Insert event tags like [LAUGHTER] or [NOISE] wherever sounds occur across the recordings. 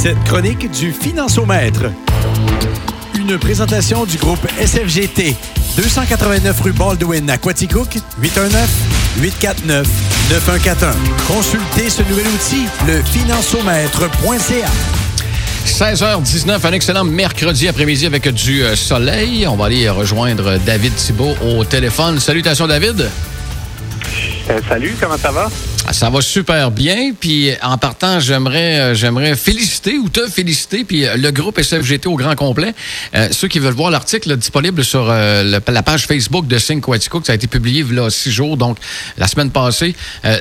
Cette chronique du Financiomètre. Une présentation du groupe SFGT. 289 rue Baldwin à Quaticook, 819-849-9141. Consultez ce nouvel outil, le financiomètre.ca. 16h19, un excellent mercredi après-midi avec du euh, soleil. On va aller rejoindre David Thibault au téléphone. Salutations, David. Euh, salut, comment ça va? Ah, ça va super bien. Puis en partant, j'aimerais euh, j'aimerais féliciter ou te féliciter. Puis euh, le groupe SFGT au grand complet. ceux qui veulent voir l'article disponible sur la page Facebook de Cinquatico, ça a été publié il y a six jours, donc la semaine passée.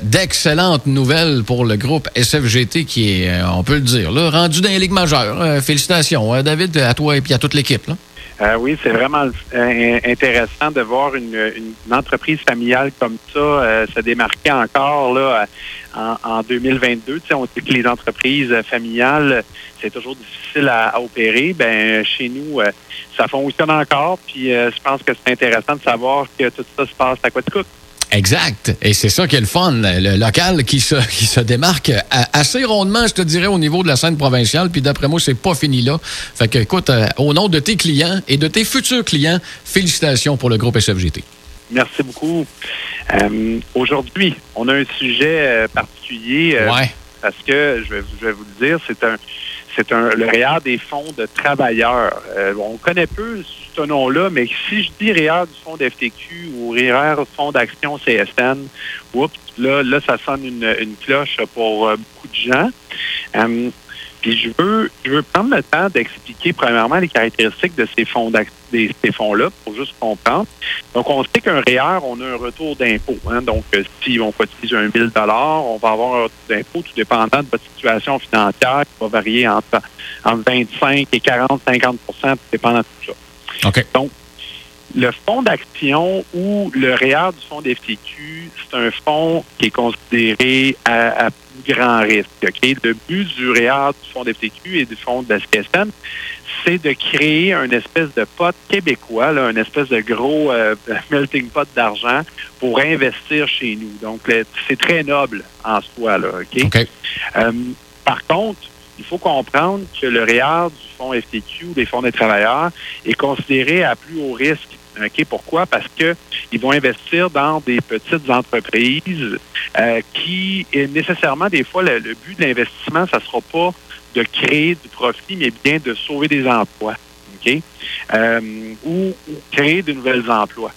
D'excellentes nouvelles pour le groupe SFGT qui est, on peut le dire, là, rendu dans les ligues majeures. félicitations, David, à toi et puis à toute l'équipe. Euh, oui, c'est vraiment euh, intéressant de voir une, entreprise familiale comme ça euh, se démarquer encore là en, 2022. Tu sais, on sait que les entreprises familiales, c'est toujours difficile à, opérer. Ben chez nous, ça fonctionne encore. Puis je pense que c'est intéressant de savoir que tout ça se passe à quoi de coûte. Exact. Et c'est ça qui est le fun, le local qui se, [LAUGHS] qui se démarque assez rondement, je te dirais, au niveau de la scène provinciale. Puis d'après moi, c'est pas fini là. Fait que, écoute, euh, au nom de tes clients et de tes futurs clients, félicitations pour le groupe SFGT. Merci beaucoup. Euh, aujourd'hui, on a un sujet euh, particulier. ouais. Parce que, je vais, je vais vous le dire, c'est un c'est un, le REER des fonds de travailleurs. Euh, on connaît peu ce nom-là, mais si je dis REER du fonds d'FTQ ou REER du fonds d'action CSN, oups, là, là, ça sonne une, cloche pour euh, beaucoup de gens. Euh, puis je veux, je veux prendre le temps d'expliquer premièrement les caractéristiques de ces fonds des, ces fonds-là pour juste comprendre. Donc, on sait qu'un REER, on a un retour d'impôt. Hein. Donc, euh, si on cotise un 1000 on va avoir un retour d'impôt tout dépendant de votre situation financière qui va varier entre, entre 25 et 40, 50% tout dépendant de tout ça. OK. Donc, le fonds d'action ou le REER du fonds d'FTQ, c'est un fonds qui est considéré à, plus grand risque. Le but du REER du fonds d'FTQ et du fonds de la CSN, c'est de créer un espèce de pot québécois, là, un espèce de gros euh, [LAUGHS] melting pot d'argent pour investir chez nous. Donc, c'est très noble en soi. Là, euh, par contre, il faut comprendre que le REER du fonds FTQ, des fonds des travailleurs, est considéré à plus haut risque. OK? Pourquoi? Parce qu'ils vont investir dans des petites entreprises euh, qui, nécessairement, des fois, le, but de l'investissement, ça ne sera pas de créer du profit, mais bien de sauver des emplois. OK? Euh, ou, créer de nouveaux emplois.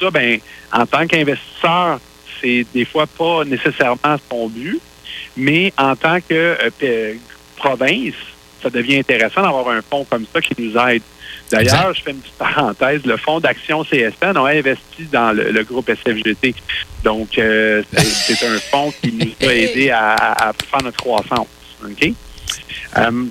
ça, ben, en tant qu'investisseur, c'est des fois pas nécessairement son but, mais en tant que euh, province, ça devient intéressant d'avoir un fonds comme ça qui nous aide. D'ailleurs, je fais une petite parenthèse, le fonds d'action CSN a investi dans le, groupe SFGT. Donc, euh, [LAUGHS] c'est un fonds qui nous a aidé à, faire notre croissance. OK? Euh,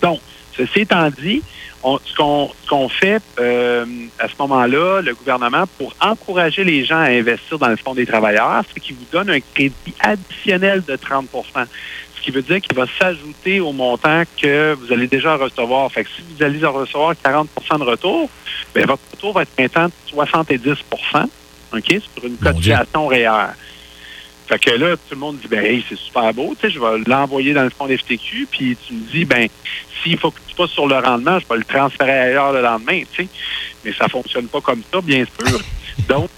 donc, ceci étant dit, ce qu'on fait euh, à ce moment-là, le gouvernement, pour encourager les gens à investir dans le fonds des travailleurs, c'est qu'il vous donne un crédit additionnel de 30 qui veut dire qu'il va s'ajouter au montant que vous allez déjà recevoir. Fait que si vous allez recevoir 40% de retour, bien, votre retour va être maintenant de 70 OK, sur une cotisation réelle. Fait que là, tout le monde dit, ben, c'est super beau, tu sais, je vais l'envoyer dans le fonds FTQ, puis tu me dis, ben, s'il faut que tu passes sur le rendement, je vais le transférer ailleurs le lendemain, tu sais. Mais ça fonctionne pas comme ça, bien sûr. Donc,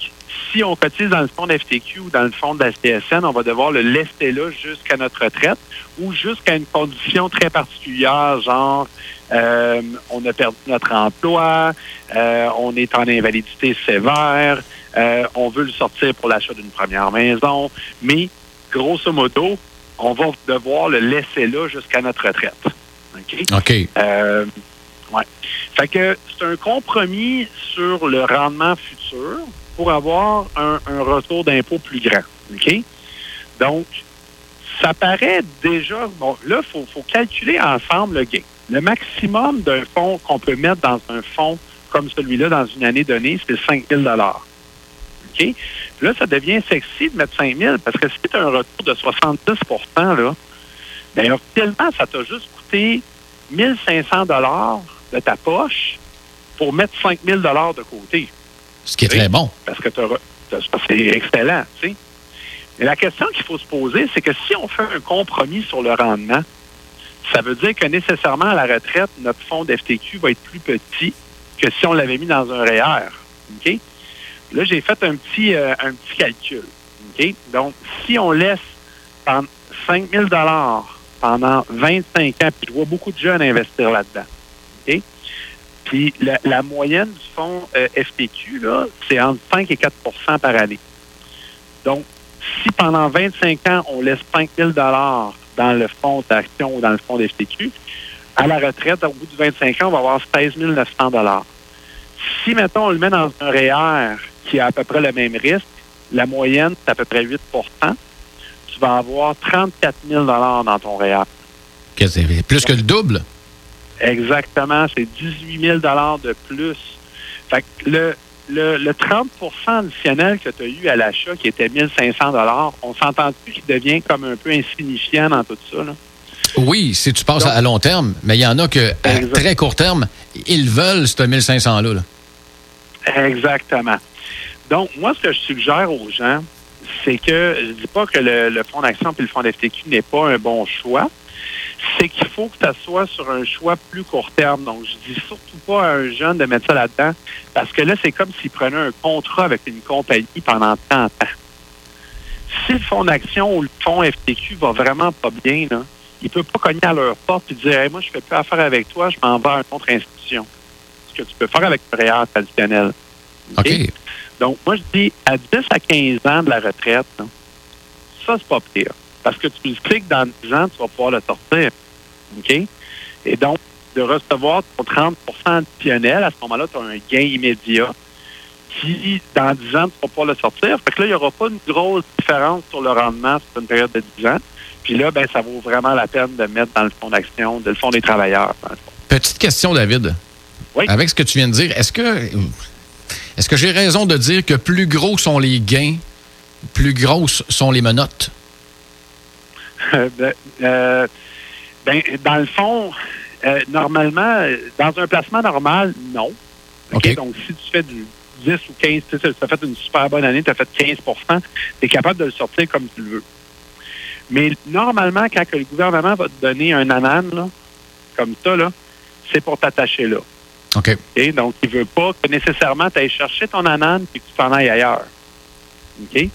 si on cotise dans le fonds de FTQ ou dans le fonds de la CSN, on va devoir le laisser là jusqu'à notre retraite ou jusqu'à une condition très particulière, genre euh, on a perdu notre emploi, euh, on est en invalidité sévère, euh, on veut le sortir pour l'achat d'une première maison, mais grosso modo, on va devoir le laisser là jusqu'à notre retraite. OK? OK. ouais. Fait que c'est un compromis sur le rendement futur pour avoir un, retour d'impôt plus grand. OK? Donc, ça paraît déjà, bon, là, il faut, calculer ensemble le gain. Le maximum d'un fonds qu'on peut mettre dans un fonds comme celui-là dans une année donnée, c'est 5 000 OK? Là, ça devient sexy de mettre 5 000 parce que si c'est un retour de 70 là, bien, officiellement, ça t'a juste coûté 1 500 de ta poche pour mettre 5 000 de côté. Ce qui est très bon. Parce que c'est excellent, tu sais. Mais la question qu'il faut se poser, c'est que si on fait un compromis sur le rendement, ça veut dire que nécessairement à la retraite, notre fonds d'FTQ va être plus petit que si on l'avait mis dans un REER. OK? Là, j'ai fait un petit, euh, calcul. Donc, si on laisse 5 000 pendant 25 ans, puis je vois beaucoup de jeunes investir là-dedans. Puis la, moyenne du fonds euh, là, c'est entre 5 et 4% par année. Donc, si pendant 25 ans, on laisse 5 000 dans le fonds d'action ou dans le fonds FTQ, à la retraite, au bout de 25 ans, on va avoir 16 900 Si, mettons, on le met dans un REER qui a à peu près le même risque, la moyenne, c'est à peu près 8% tu vas avoir 34 000 dans ton REER. C'est plus que le double? Exactement. C'est 18 000 de plus. Fait que le, le, 30 additionnel que tu as eu à l'achat, qui était 1500 on s'entend-tu qu'il devient comme un peu insignifiant dans tout ça? Là? Oui, si tu passes à long terme, mais il y en a que à très court terme, ils veulent ce 1500-là. Là. Exactement. Donc, moi, ce que je suggère aux gens, c'est que je dis pas que le, fonds d'action et le fonds d'FTQ n'est pas un bon choix. C'est qu'il faut que ça soit sur un choix plus court terme. Donc, je dis surtout pas à un jeune de mettre ça là-dedans, parce que là, c'est comme s'il prenait un contrat avec une compagnie pendant 30 ans. Si le fonds d'action ou le fonds FTQ va vraiment pas bien, là, il peut pas cogner à leur porte et dire moi, je fais plus affaire avec toi, je m'en vais à une autre institution. Ce que tu peux faire avec le REER traditionnel. Donc, moi, je dis, à 10 à 15 ans de la retraite, ça, c'est pas pire. Parce que tu le cliques dans 10 ans, tu vas pouvoir le sortir. OK? Et donc, de recevoir ton 30% additionnel, à ce moment-là, tu as un gain immédiat qui, dans 10 ans, tu vas pouvoir le sortir. Fait que là, il n'y aura pas une grosse différence sur le rendement sur une période de 10 ans. Puis là, ben, ça vaut vraiment la peine de mettre dans le fonds d'action, de le fonds des travailleurs. Petite question, David. Oui. Avec ce que tu viens de dire, est-ce que est-ce que j'ai raison de dire que plus gros sont les gains, plus grosses sont les menottes? Ben, euh, ben, dans le fond, euh, normalement, dans un placement normal, non. OK. Donc, si tu fais du 10 ou 15, tu as fait une super bonne année, tu as fait 15 tu es capable de le sortir comme tu le veux. Mais normalement, quand le gouvernement va te donner un anane, comme ça, c'est pour t'attacher là. OK. Donc, il ne veut pas que nécessairement tu ailles chercher ton anane et que tu t'en ailles ailleurs. OK?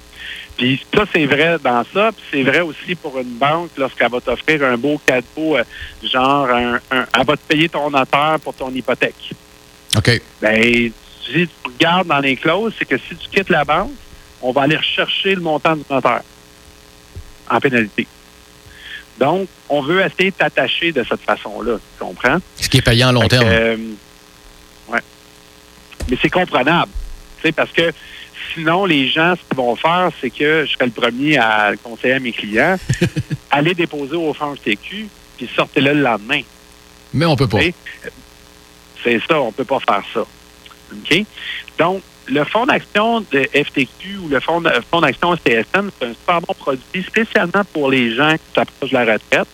Puis ça, c'est vrai dans ça. Puis c'est vrai aussi pour une banque lorsqu'elle va t'offrir un beau cadeau, euh, genre, un, elle va te payer ton notaire pour ton hypothèque. OK. Bien, si tu regardes dans les clauses, c'est que si tu quittes la banque, on va aller rechercher le montant du notaire en pénalité. Donc, on veut essayer de t'attacher de cette façon-là, tu comprends? Ce qui est payant à long terme. Euh, mais c'est comprenable. Parce que sinon, les gens, ce qu'ils vont faire, c'est que je serai le premier à conseiller à mes clients, [LAUGHS] aller déposer au fonds TQ, puis sortez-le le lendemain. Mais on peut pas. C'est ça, on peut pas faire ça. OK? Donc, le fonds d'action de FTQ ou le fonds d'action CSN, c'est un super bon produit, spécialement pour les gens qui s'approchent de la retraite.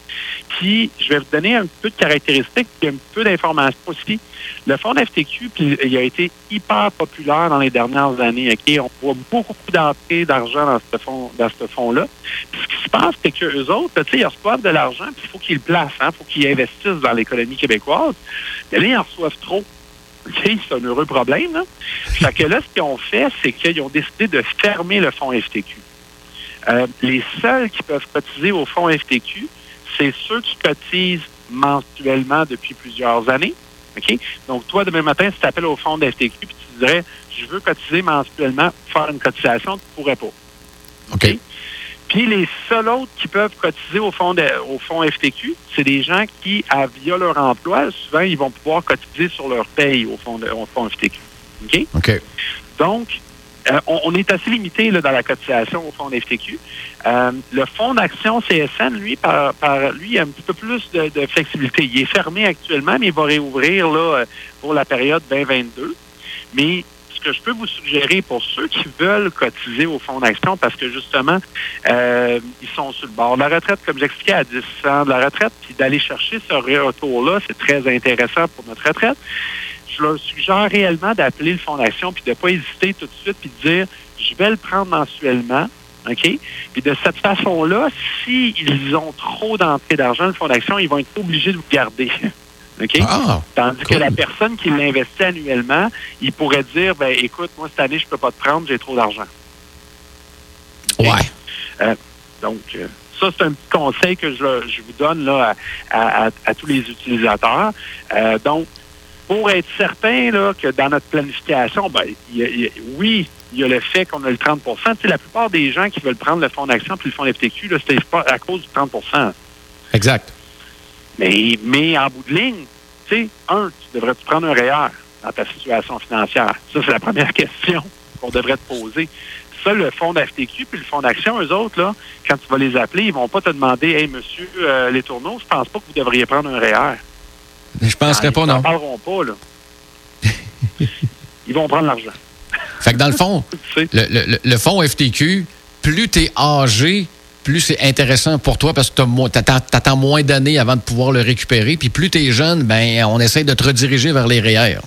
Puis, je vais vous donner un peu de caractéristiques et un peu d'informations aussi. Le fonds FTQ, puis, il a été hyper populaire dans les dernières années. On voit beaucoup d'entrées d'argent dans ce fonds, fonds-là. Ce qui se passe, c'est qu'eux autres, ils reçoivent de l'argent, puis il faut qu'ils le placent, il hein, faut qu'ils investissent dans l'économie québécoise. Mais là, ils en reçoivent trop [LAUGHS] c'est un heureux problème. Là. fait que là, ce qu'ils ont fait, c'est qu'ils ont décidé de fermer le fonds FTQ. Euh, les seuls qui peuvent cotiser au fonds FTQ, c'est ceux qui cotisent mensuellement depuis plusieurs années. OK? Donc, toi, demain matin, si tu appelles au fonds FTQ et tu dirais, je veux cotiser mensuellement, faire une cotisation, tu ne pourrais pas. OK? Puis les seuls autres qui peuvent cotiser au fonds, au fonds FTQ, c'est des gens qui, à, via leur emploi, souvent, ils vont pouvoir cotiser sur leur paye au fonds, au fonds FTQ. OK? OK. Donc, euh, on, est assez limité là, dans la cotisation au fonds FTQ. Euh, le fonds d'action CSN, lui, par, par lui, a un petit peu plus de, de, flexibilité. Il est fermé actuellement, mais il va réouvrir là, pour la période 2022. Mais ce que je peux vous suggérer pour ceux qui veulent cotiser au fonds d'action, parce que justement, euh, ils sont sur le bord de la retraite, comme j'expliquais, à 10 ans de la retraite, puis d'aller chercher ce retour-là, c'est très intéressant pour notre retraite. Je leur suggère réellement d'appeler le fonds d'action, puis de ne pas hésiter tout de suite, puis de dire, je vais le prendre mensuellement, OK? Puis de cette façon-là, s'ils ont trop d'entrées d'argent, le fonds d'action, ils vont être obligés de vous garder. Ah, Tandis cool. que la personne qui l'investit annuellement, il pourrait dire ben écoute, moi cette année, je peux pas te prendre, j'ai trop d'argent. OK? ouais. Donc, euh, ça, c'est un petit conseil que je, je vous donne là, à, à- tous les utilisateurs. Euh, donc, pour être certain là, que dans notre planification, ben, il y a- il y a- oui, il y a le fait qu'on a le 30 Tu sais, La plupart des gens qui veulent prendre le fonds d'action puis le fonds FTQ, c'est pas à cause du 30% Exact. Mais, mais en bout de ligne, tu sais, un, tu devrais-tu prendre un REER dans ta situation financière? Ça, c'est la première [LAUGHS] question qu'on devrait te poser. Ça, le fonds d'FTQ puis le fonds d'action, eux autres, là, quand tu vas les appeler, ils vont pas te demander Hey, monsieur euh, Les Tourneaux, je pense pas que vous devriez prendre un REER. Je penserais pas, ils non. n'en parleront pas, là. ils vont prendre l'argent. Fait que dans le fond, [LAUGHS] le- le- le fonds FTQ, plus tu es âgé, plus c'est intéressant pour toi parce que tu attends moins d'années avant de pouvoir le récupérer. Puis plus tu es jeune, ben on essaie de te rediriger vers les REER.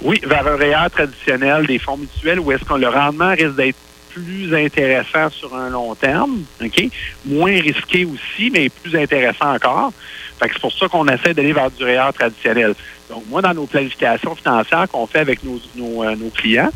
Oui, vers un REER traditionnel, des fonds mutuels, où est-ce que le rendement risque d'être plus intéressant sur un long terme? Moins risqué aussi, mais plus intéressant encore. Fait que c'est pour ça qu'on essaie d'aller vers du REER traditionnel. Donc, moi, dans nos planifications financières qu'on fait avec nos, nos, euh, nos clients,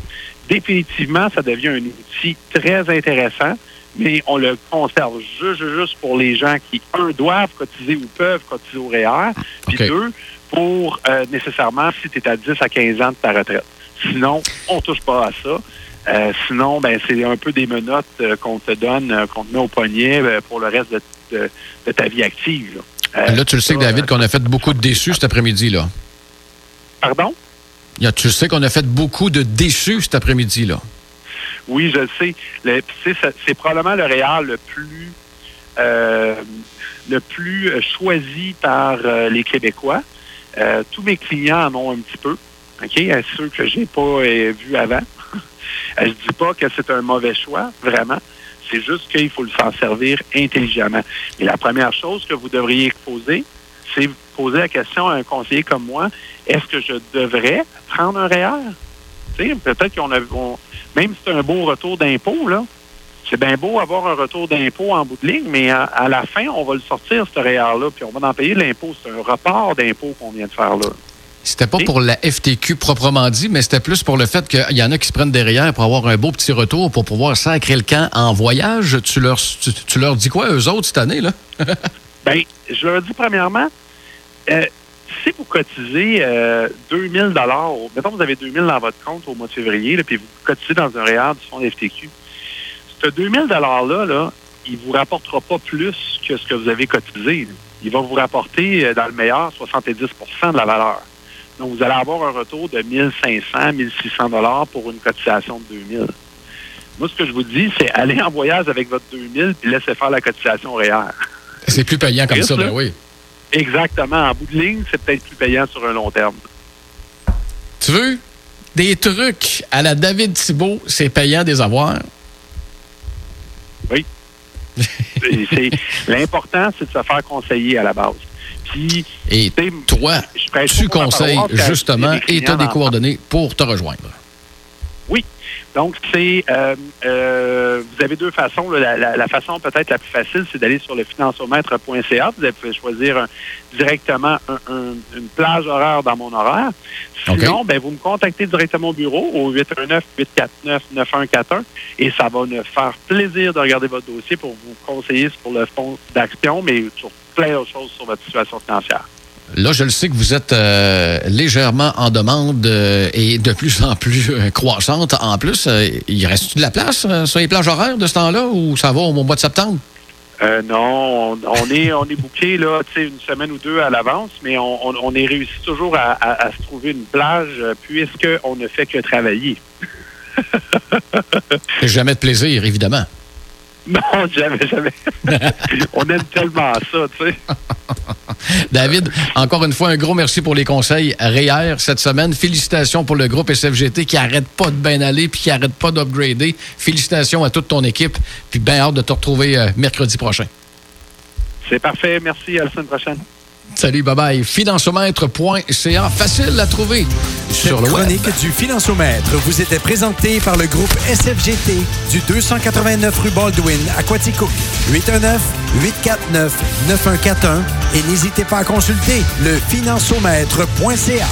définitivement, ça devient un outil très intéressant, mais on le conserve juste, juste pour les gens qui, un, doivent cotiser ou peuvent cotiser au REER, puis OK. deux, pour euh, nécessairement si tu es à 10 à 15 ans de ta retraite. Sinon, on touche pas à ça. Euh, sinon, ben c'est un peu des menottes euh, qu'on te donne, qu'on te met au poignet pour le reste de, de- de ta vie active. Là, Là, tu le sais, ça, David, qu'on a fait beaucoup de déçus cet après-midi. là. Pardon? Il y a- Tu le sais qu'on a fait beaucoup de déçus cet après-midi. là. Oui, je le sais. C'est, probablement le REER le plus euh, le plus euh, choisi par euh, les Québécois. Tous mes clients en ont un petit peu. OK? Ceux que j'ai pas vus avant. [LAUGHS] Je dis pas que c'est un mauvais choix, vraiment. C'est juste qu'il faut le s'en servir intelligemment. Et la première chose que vous devriez poser, c'est poser la question à un conseiller comme moi, est-ce que je devrais prendre un REER? Peut-être qu'on a, on- même si c'est un beau retour d'impôt, là, c'est bien beau avoir un retour d'impôt en bout de ligne, mais à, à la fin, on va le sortir, ce REER-là, puis on va en payer l'impôt. C'est un report d'impôt qu'on vient de faire là. C'était pas pour la FTQ proprement dit, mais c'était plus pour le fait qu'il y en a qui se prennent derrière pour avoir un beau petit retour pour pouvoir sacrer le camp en voyage. Tu leur, tu, tu leur dis quoi, eux autres, cette année? là? [LAUGHS] Bien, je leur dis premièrement, euh, si vous cotisez euh, 2000 dollars, mettons que vous avez 2000 dans votre compte au mois de février, là, puis vous cotisez dans un REER du fonds FTQ, ce 2000 dollars-là, là, il vous rapportera pas plus que ce que vous avez cotisé. là. Il va vous rapporter, euh, dans le meilleur, 70% de la valeur. Donc, vous allez avoir un retour de 1500, 1600 dollars pour une cotisation de 2000. Moi, ce que je vous dis, c'est aller en voyage avec votre 2000 puis laissez faire la cotisation REER. C'est plus payant comme ça, ben là? oui. Exactement. En bout de ligne, c'est peut-être plus payant sur un long terme. Tu veux? Des trucs à la David Thibault, c'est payant des avoirs. C'est- L'important, c'est de se faire conseiller à la base. Puis, Et toi, je tu conseilles justement et tu as des coordonnées pour te rejoindre. Donc, c'est euh, euh, vous avez deux façons. là. La, la- la façon peut-être la plus facile, c'est d'aller sur le financiomètre.ca. Vous pouvez choisir un- directement un- un- une plage horaire dans mon horaire. Sinon, ben, vous me contactez directement au bureau au 819-849-9141 et ça va me faire plaisir de regarder votre dossier pour vous conseiller pour le fonds d'action, mais sur plein d'autres choses sur votre situation financière. Là, je le sais que vous êtes euh, légèrement en demande euh, et de plus en plus euh, croissante. En plus, il reste de la place sur les plages horaires de ce temps-là ou ça va au mois de septembre? Non, on, on est on est booké là, une semaine ou deux à l'avance, mais on, on, on est réussi toujours à, à- à se trouver une plage puisque on ne fait que travailler. [LAUGHS] Jamais de plaisir, évidemment. [LAUGHS] Non, jamais, jamais. [LAUGHS] on aime tellement ça, tu sais. [LAUGHS] David, encore une fois, un gros merci pour les conseils REER cette semaine. Félicitations pour le groupe SFGT qui arrête pas de bien aller puis qui arrête pas d'upgrader. Félicitations à toute ton équipe. Puis bien hâte de te retrouver euh, mercredi prochain. C'est parfait. Merci. À la semaine prochaine. Salut, bye bye. Financiomètre.ca, facile à trouver Cette sur le web. chronique du Financiomètre vous était présentée par le groupe SFGT du 289 rue Baldwin à Quaticook. 819-849-9141 et n'hésitez pas à consulter le financiomètre.ca.